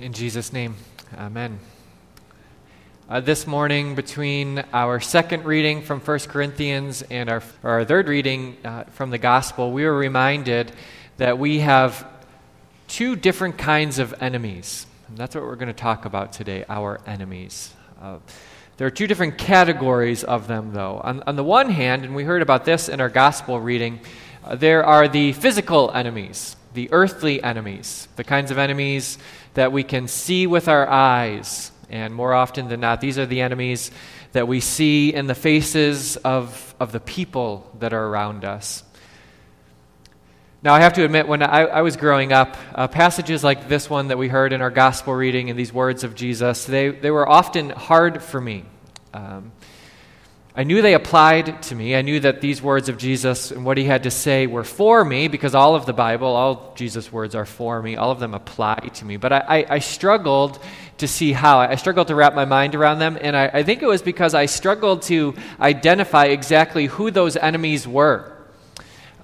In Jesus' name, amen. Uh, this morning, between our second reading from 1 Corinthians and our, our third reading uh, from the Gospel, we were reminded that we have two different kinds of enemies. And that's what we're going to talk about today our enemies. Uh, there are two different categories of them, though. On, on, the one hand, and we heard about this in our Gospel reading, uh, there are the physical enemies, the earthly enemies, the kinds of enemies that we can see with our eyes. And more often than not, these are the enemies that we see in the faces of, of the people that are around us. Now, I have to admit, when I, I was growing up, uh, passages like this one that we heard in our gospel reading and these words of Jesus, they, they were often hard for me. Um, I knew they applied to me. I knew that these words of Jesus and what he had to say were for me because all of the Bible, all Jesus' words are for me. All of them apply to me. But I, I, I struggled to see how. I struggled to wrap my mind around them. And I, I think it was because I struggled to identify exactly who those enemies were.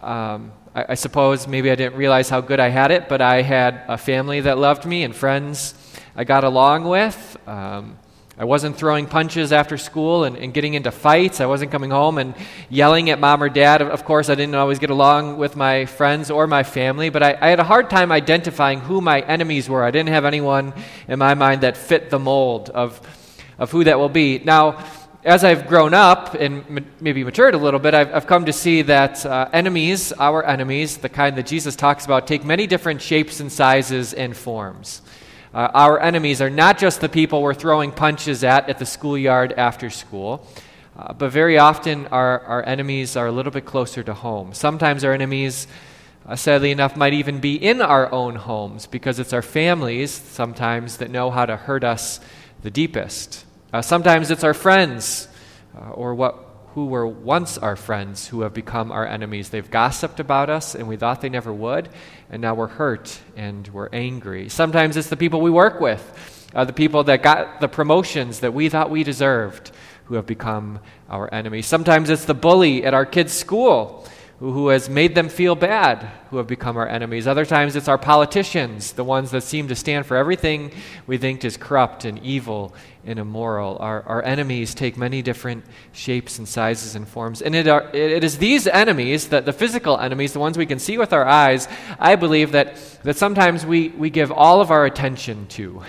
Um, I, suppose maybe I didn't realize how good I had it, but I had a family that loved me and friends I got along with. Um, I wasn't throwing punches after school and, and, getting into fights. I wasn't coming home and yelling at mom or dad. Of course, I didn't always get along with my friends or my family, but I, I had a hard time identifying who my enemies were. I didn't have anyone in my mind that fit the mold of, of who that will be. Now, as I've grown up and maybe matured a little bit, I've, I've come to see that uh, enemies, our enemies, the kind that Jesus talks about, take many different shapes and sizes and forms. Uh, our enemies are not just the people we're throwing punches at at the schoolyard after school, uh, but very often our, our enemies are a little bit closer to home. Sometimes our enemies, uh, sadly enough, might even be in our own homes because it's our families sometimes that know how to hurt us the deepest. Uh, sometimes it's our friends uh, or what who were once our friends who have become our enemies. They've gossiped about us and we thought they never would, and now we're hurt and we're angry. Sometimes it's the people we work with, uh, the people that got the promotions that we thought we deserved, who have become our enemies. Sometimes it's the bully at our kids' school who has made them feel bad, who have become our enemies. Other times it's our politicians, the ones that seem to stand for everything we think is corrupt and evil and immoral. Our, our enemies take many different shapes and sizes and forms. And it, are, it is these enemies, that the physical enemies, the ones we can see with our eyes, I believe that, that sometimes we, we give all of our attention to.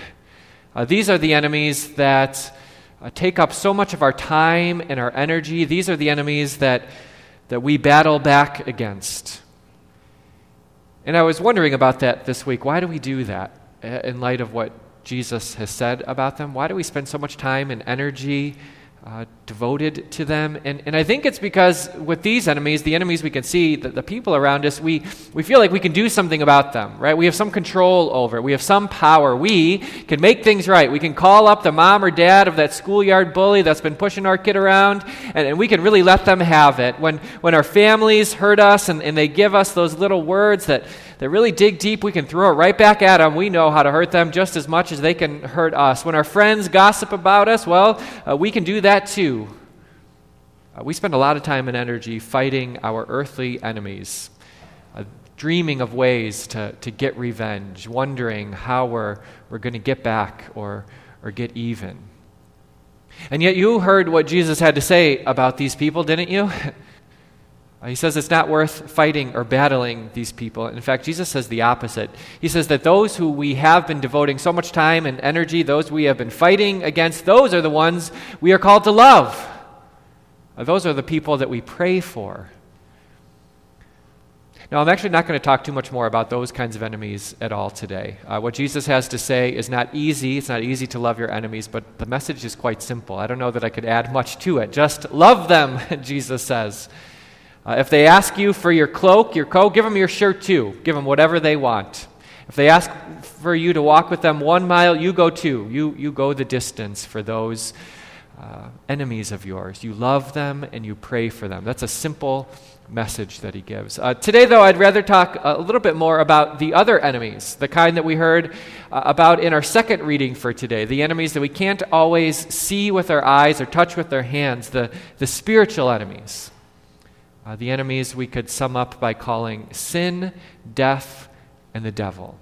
Uh, these are the enemies that uh, take up so much of our time and our energy. These are the enemies that that we battle back against. And I was wondering about that this week. Why do we do that uh, in light of what Jesus has said about them? Why do we spend so much time and energy uh, devoted to them. And, and I think it's because with these enemies, the enemies we can see, the, the people around us, we, we feel like we can do something about them, right? We have some control over, we have some power. We can make things right. We can call up the mom or dad of that schoolyard bully that's been pushing our kid around, and, and we can really let them have it. When, when our families hurt us and, and they give us those little words that, that really dig deep, we can throw it right back at them. We know how to hurt them just as much as they can hurt us. When our friends gossip about us, well, uh, we can do that too. Uh, we spend a lot of time and energy fighting our earthly enemies, uh, dreaming of ways to, to get revenge, wondering how we're, we're going to get back or, or get even. And yet, you heard what Jesus had to say about these people, didn't you? Uh, he says it's not worth fighting or battling these people. In fact, Jesus says the opposite. He says that those who we have been devoting so much time and energy, those we have been fighting against, those are the ones we are called to love. Uh, those are the people that we pray for. Now, I'm actually not going to talk too much more about those kinds of enemies at all today. Uh, what Jesus has to say is not easy. It's not easy to love your enemies, but the message is quite simple. I don't know that I could add much to it. Just love them, Jesus says. Uh, if they ask you for your cloak, your coat, give them your shirt too. Give them whatever they want. If they ask for you to walk with them one mile, you go two. You, you go the distance for those uh, enemies of yours. You love them and you pray for them. That's a simple message that he gives. Uh, today, though, I'd rather talk a little bit more about the other enemies, the kind that we heard uh, about in our second reading for today, the enemies that we can't always see with our eyes or touch with our hands, the, the spiritual enemies. Uh, the enemies we could sum up by calling sin, death, and the devil.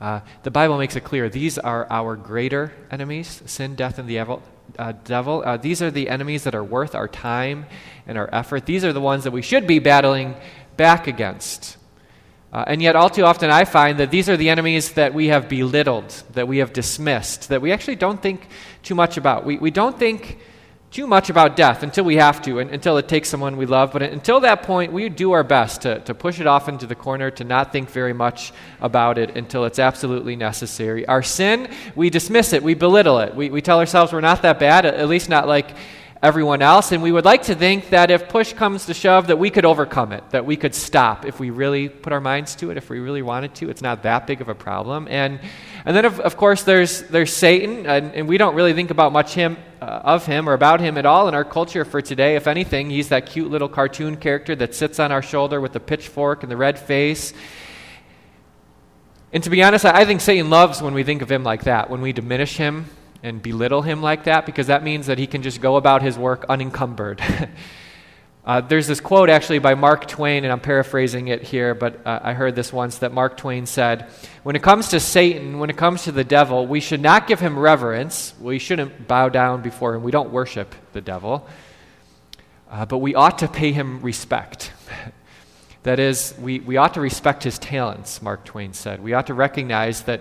Uh, the Bible makes it clear these are our greater enemies sin, death, and the devil. Uh, devil. Uh, these are the enemies that are worth our time and our effort. These are the ones that we should be battling back against. Uh, and yet, all too often, I find that these are the enemies that we have belittled, that we have dismissed, that we actually don't think too much about. We, we don't think too much about death until we have to, and, until it takes someone we love. But until that point, we do our best to, to push it off into the corner, to not think very much about it until it's absolutely necessary. Our sin, we dismiss it, we belittle it. We, we tell ourselves we're not that bad, at least not like everyone else. And we would like to think that if push comes to shove, that we could overcome it, that we could stop if we really put our minds to it, if we really wanted to. It's not that big of a problem. And, and then, of, of course, there's, there's Satan, and, and we don't really think about much him, uh, of him or about him at all in our culture for today. If anything, he's that cute little cartoon character that sits on our shoulder with the pitchfork and the red face. And to be honest, I think Satan loves when we think of him like that, when we diminish him and belittle him like that because that means that he can just go about his work unencumbered. uh, there's this quote actually by Mark Twain, and I'm paraphrasing it here, but uh, I heard this once that Mark Twain said When it comes to Satan, when it comes to the devil, we should not give him reverence. We shouldn't bow down before him. We don't worship the devil. Uh, but we ought to pay him respect. that is, we, we ought to respect his talents, Mark Twain said. We ought to recognize that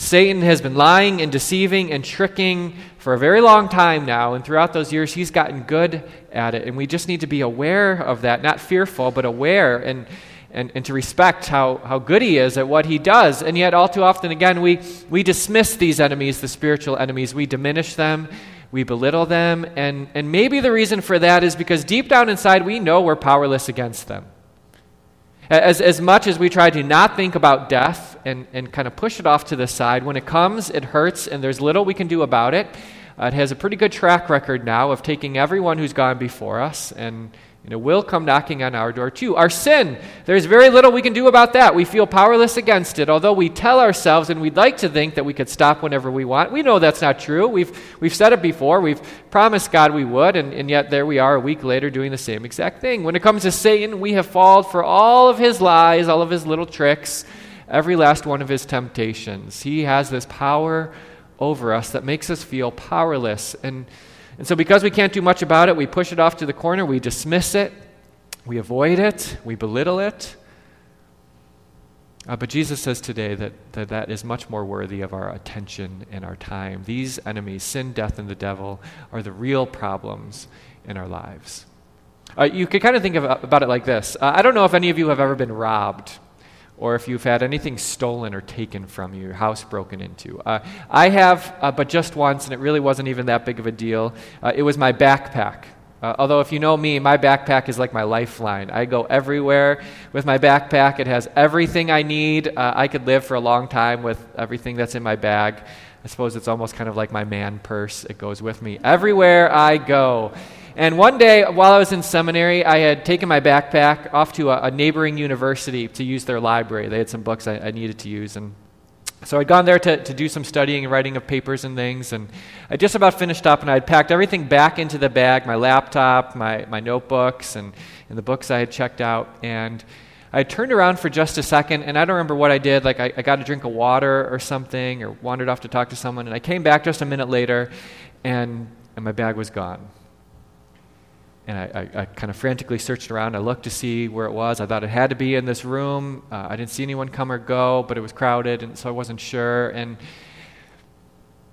Satan has been lying and deceiving and tricking for a very long time now, and throughout those years, he's gotten good at it. And we just need to be aware of that, not fearful, but aware and, and, and to respect how, how good he is at what he does. And yet, all too often, again, we, we dismiss these enemies, the spiritual enemies. We diminish them, we belittle them, and, and maybe the reason for that is because deep down inside, we know we're powerless against them. As, as much as we try to not think about death and, and kind of push it off to the side, when it comes, it hurts, and there's little we can do about it. Uh, it has a pretty good track record now of taking everyone who's gone before us and you it will come knocking on our door too. Our sin, there's very little we can do about that. We feel powerless against it. Although we tell ourselves and we'd like to think that we could stop whenever we want, we know that's not true. We've, we've said it before. We've promised God we would, and, and yet there we are a week later doing the same exact thing. When it comes to Satan, we have fallen for all of his lies, all of his little tricks, every last one of his temptations. He has this power over us that makes us feel powerless. And and so, because we can't do much about it, we push it off to the corner, we dismiss it, we avoid it, we belittle it. Uh, but Jesus says today that, that that is much more worthy of our attention and our time. These enemies, sin, death, and the devil, are the real problems in our lives. Uh, you could kind of think of, about it like this uh, I don't know if any of you have ever been robbed or if you've had anything stolen or taken from you, your house broken into. Uh, I have, uh, but just once, and it really wasn't even that big of a deal. Uh, it was my backpack. Uh, although, if you know me, my backpack is like my lifeline. I go everywhere with my backpack. It has everything I need. Uh, I could live for a long time with everything that's in my bag. I suppose it's almost kind of like my man purse. It goes with me everywhere I go. And one day, while I was in seminary, I had taken my backpack off to a, a neighboring university to use their library. They had some books I, I needed to use. And so I'd gone there to, to do some studying and writing of papers and things. And I just about finished up, and I'd packed everything back into the bag my laptop, my, my notebooks, and, and the books I had checked out. And I turned around for just a second, and I don't remember what I did. Like, I, I got a drink of water or something, or wandered off to talk to someone. And I came back just a minute later, and, and my bag was gone and I, I, I, kind of frantically searched around. I looked to see where it was. I thought it had to be in this room. Uh, I didn't see anyone come or go, but it was crowded, and so I wasn't sure. And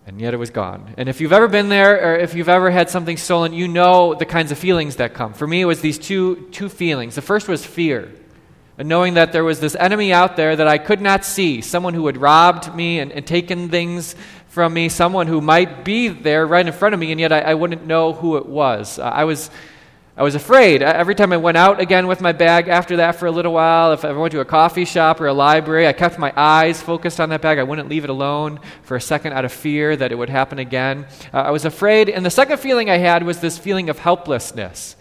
and yet it was gone. And if you've ever been there, or if you've ever had something stolen, you know the kinds of feelings that come. For me, it was these two two feelings. The first was fear, and knowing that there was this enemy out there that I could not see, someone who had robbed me and, and taken things from me, someone who might be there right in front of me, and yet I, I wouldn't know who it was. Uh, I was I was afraid. Every time I went out again with my bag after that for a little while, if I went to a coffee shop or a library, I kept my eyes focused on that bag. I wouldn't leave it alone for a second out of fear that it would happen again. Uh, I was afraid. And the second feeling I had was this feeling of helplessness.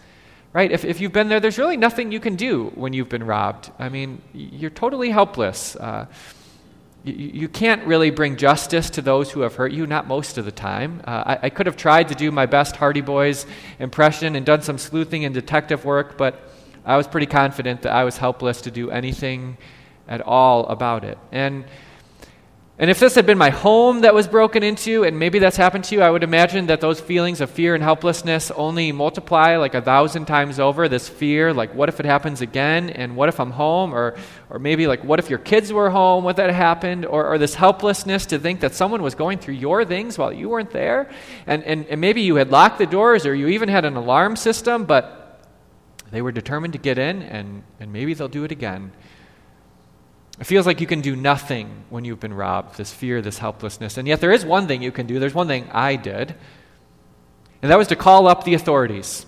Right? If, if you've been there, there's really nothing you can do when you've been robbed. I mean, you're totally helpless. Uh, you, can't really bring justice to those who have hurt you, not most of the time. Uh, I, I could have tried to do my best Hardy Boys impression and done some sleuthing and detective work, but I was pretty confident that I was helpless to do anything at all about it. And And if this had been my home that was broken into, and maybe that's happened to you, I would imagine that those feelings of fear and helplessness only multiply like a thousand times over. This fear, like, what if it happens again? And what if I'm home? Or, or maybe, like, what if your kids were home? What that happened? Or, or this helplessness to think that someone was going through your things while you weren't there. And, and, and maybe you had locked the doors, or you even had an alarm system, but they were determined to get in, and, and maybe they'll do it again. It feels like you can do nothing when you've been robbed, this fear, this helplessness. And yet, there is one thing you can do. There's one thing I did, and that was to call up the authorities.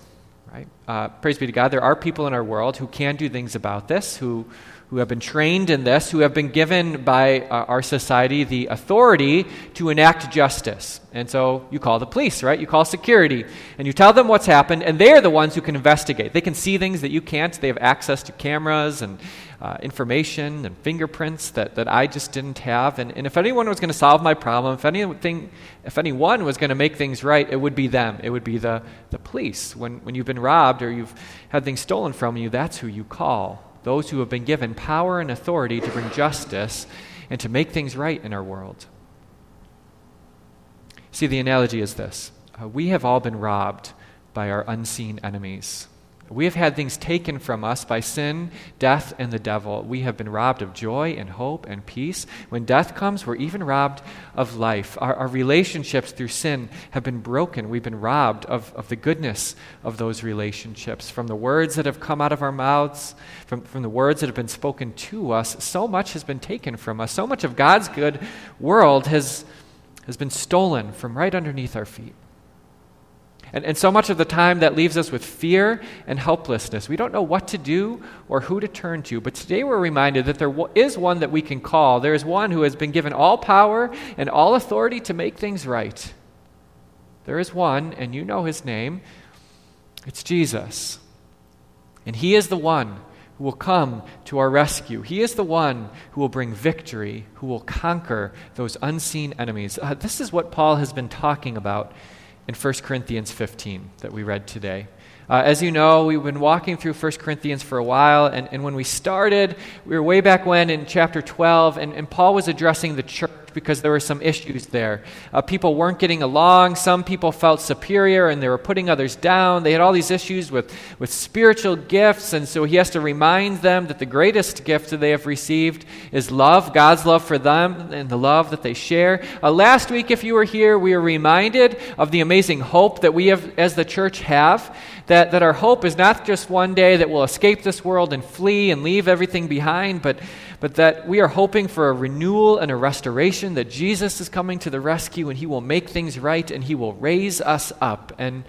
Right? Uh, praise be to God. There are people in our world who can do things about this, who, who have been trained in this, who have been given by uh, our society the authority to enact justice. And so you call the police, right? You call security, and you tell them what's happened, and they're the ones who can investigate. They can see things that you can't. They have access to cameras and uh, information and fingerprints that, that I just didn't have. And, and if anyone was going to solve my problem, if, anything, if anyone was going to make things right, it would be them. It would be the, the police. When, when you've been robbed or you've had things stolen from you, that's who you call those who have been given power and authority to bring justice and to make things right in our world. See, the analogy is this uh, we have all been robbed by our unseen enemies. We have had things taken from us by sin, death, and the devil. We have been robbed of joy and hope and peace. When death comes, we're even robbed of life. Our, our, relationships through sin have been broken. We've been robbed of, of the goodness of those relationships. From the words that have come out of our mouths, from, from the words that have been spoken to us, so much has been taken from us. So much of God's good world has, has been stolen from right underneath our feet. And, and so much of the time that leaves us with fear and helplessness. We don't know what to do or who to turn to. But today we're reminded that there is one that we can call. There is one who has been given all power and all authority to make things right. There is one, and you know his name. It's Jesus. And he is the one who will come to our rescue. He is the one who will bring victory, who will conquer those unseen enemies. Uh, this is what Paul has been talking about in 1 Corinthians 15 that we read today. Uh, as you know, we've been walking through 1 Corinthians for a while, and, and when we started, we were way back when in chapter 12, and, and Paul was addressing the church because there were some issues there. Uh, people weren't getting along. Some people felt superior and they were putting others down. They had all these issues with, with spiritual gifts, and so he has to remind them that the greatest gift that they have received is love, God's love for them, and the love that they share. Uh, last week, if you were here, we were reminded of the amazing hope that we have, as the church have, that, that our hope is not just one day that we'll escape this world and flee and leave everything behind, but but that we are hoping for a renewal and a restoration, that Jesus is coming to the rescue and he will make things right and he will raise us up. And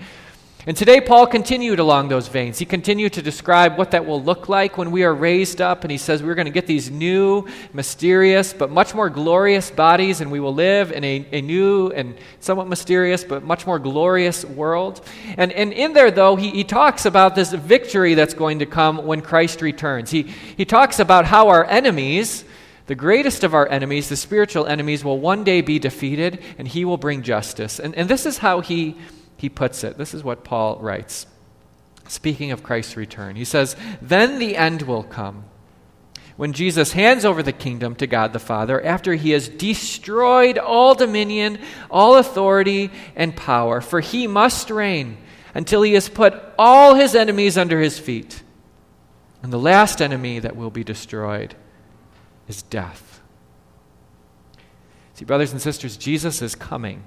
and today, Paul continued along those veins. He continued to describe what that will look like when we are raised up. And he says we're going to get these new, mysterious, but much more glorious bodies, and we will live in a, a new and somewhat mysterious, but much more glorious world. And, and in there, though, he, he talks about this victory that's going to come when Christ returns. He, he talks about how our enemies, the greatest of our enemies, the spiritual enemies, will one day be defeated, and he will bring justice. And, and this is how he he puts it. This is what Paul writes. Speaking of Christ's return, he says, Then the end will come when Jesus hands over the kingdom to God the Father after he has destroyed all dominion, all authority, and power. For he must reign until he has put all his enemies under his feet. And the last enemy that will be destroyed is death. See, brothers and sisters, Jesus is coming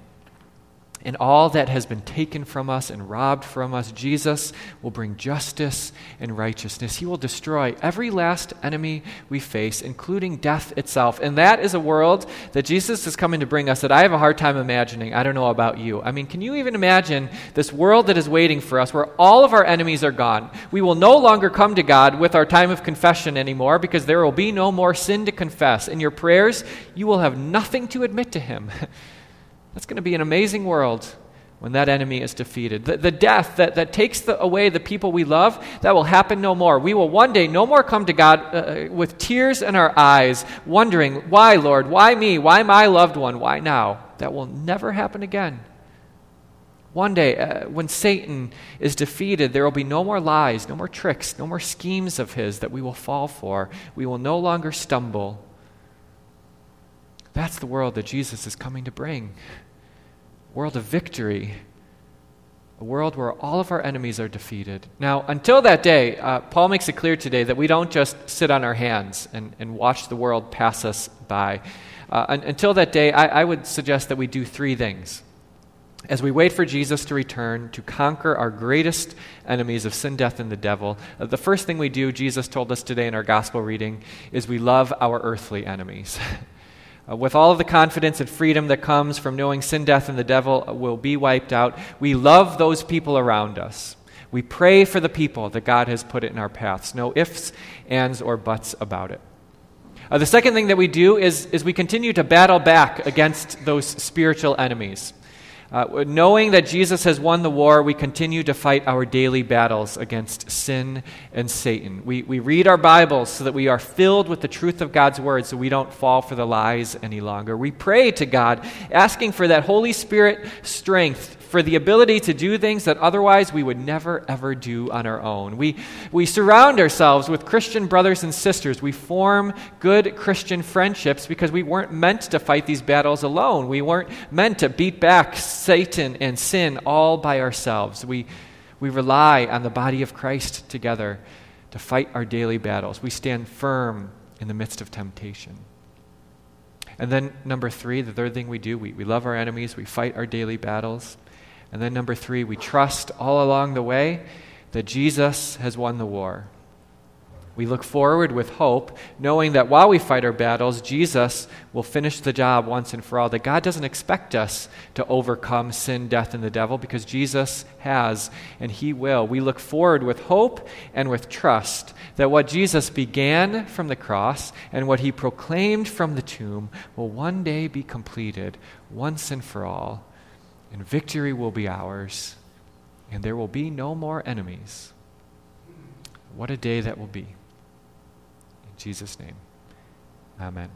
and all that has been taken from us and robbed from us, Jesus will bring justice and righteousness. He will destroy every last enemy we face, including death itself. And that is a world that Jesus is coming to bring us that I have a hard time imagining. I don't know about you. I mean, can you even imagine this world that is waiting for us where all of our enemies are gone? We will no longer come to God with our time of confession anymore because there will be no more sin to confess. In your prayers, you will have nothing to admit to Him. That's going to be an amazing world when that enemy is defeated. The, the death that, that takes the, away the people we love, that will happen no more. We will one day no more come to God uh, with tears in our eyes, wondering, why, Lord? Why me? Why my loved one? Why now? That will never happen again. One day, uh, when Satan is defeated, there will be no more lies, no more tricks, no more schemes of his that we will fall for. We will no longer stumble. That's the world that Jesus is coming to bring. World of victory. A world where all of our enemies are defeated. Now, until that day, uh, Paul makes it clear today that we don't just sit on our hands and, and watch the world pass us by. Uh, un- until that day, I, I would suggest that we do three things as we wait for Jesus to return to conquer our greatest enemies of sin, death, and the devil, uh, the first thing we do, Jesus told us today in our gospel reading, is we love our earthly enemies. uh, with all of the confidence and freedom that comes from knowing sin, death, and the devil will be wiped out, we love those people around us. We pray for the people that God has put in our paths. No ifs, ands, or buts about it. Uh, the second thing that we do is, is we continue to battle back against those spiritual enemies. Uh, knowing that Jesus has won the war, we continue to fight our daily battles against sin and Satan. We, we read our Bibles so that we are filled with the truth of God's word so we don't fall for the lies any longer. We pray to God, asking for that Holy Spirit strength for the ability to do things that otherwise we would never, ever do on our own. We, we surround ourselves with Christian brothers and sisters. We form good Christian friendships because we weren't meant to fight these battles alone. We weren't meant to beat back Satan and sin all by ourselves. We, we rely on the body of Christ together to fight our daily battles. We stand firm in the midst of temptation. And then, number three, the third thing we do, we, we love our enemies, we fight our daily battles. And then, number three, we trust all along the way that Jesus has won the war. We look forward with hope, knowing that while we fight our battles, Jesus will finish the job once and for all. That God doesn't expect us to overcome sin, death, and the devil because Jesus has, and He will. We look forward with hope and with trust that what Jesus began from the cross and what He proclaimed from the tomb will one day be completed once and for all and victory will be ours, and there will be no more enemies. What a day that will be. In Jesus' name, amen.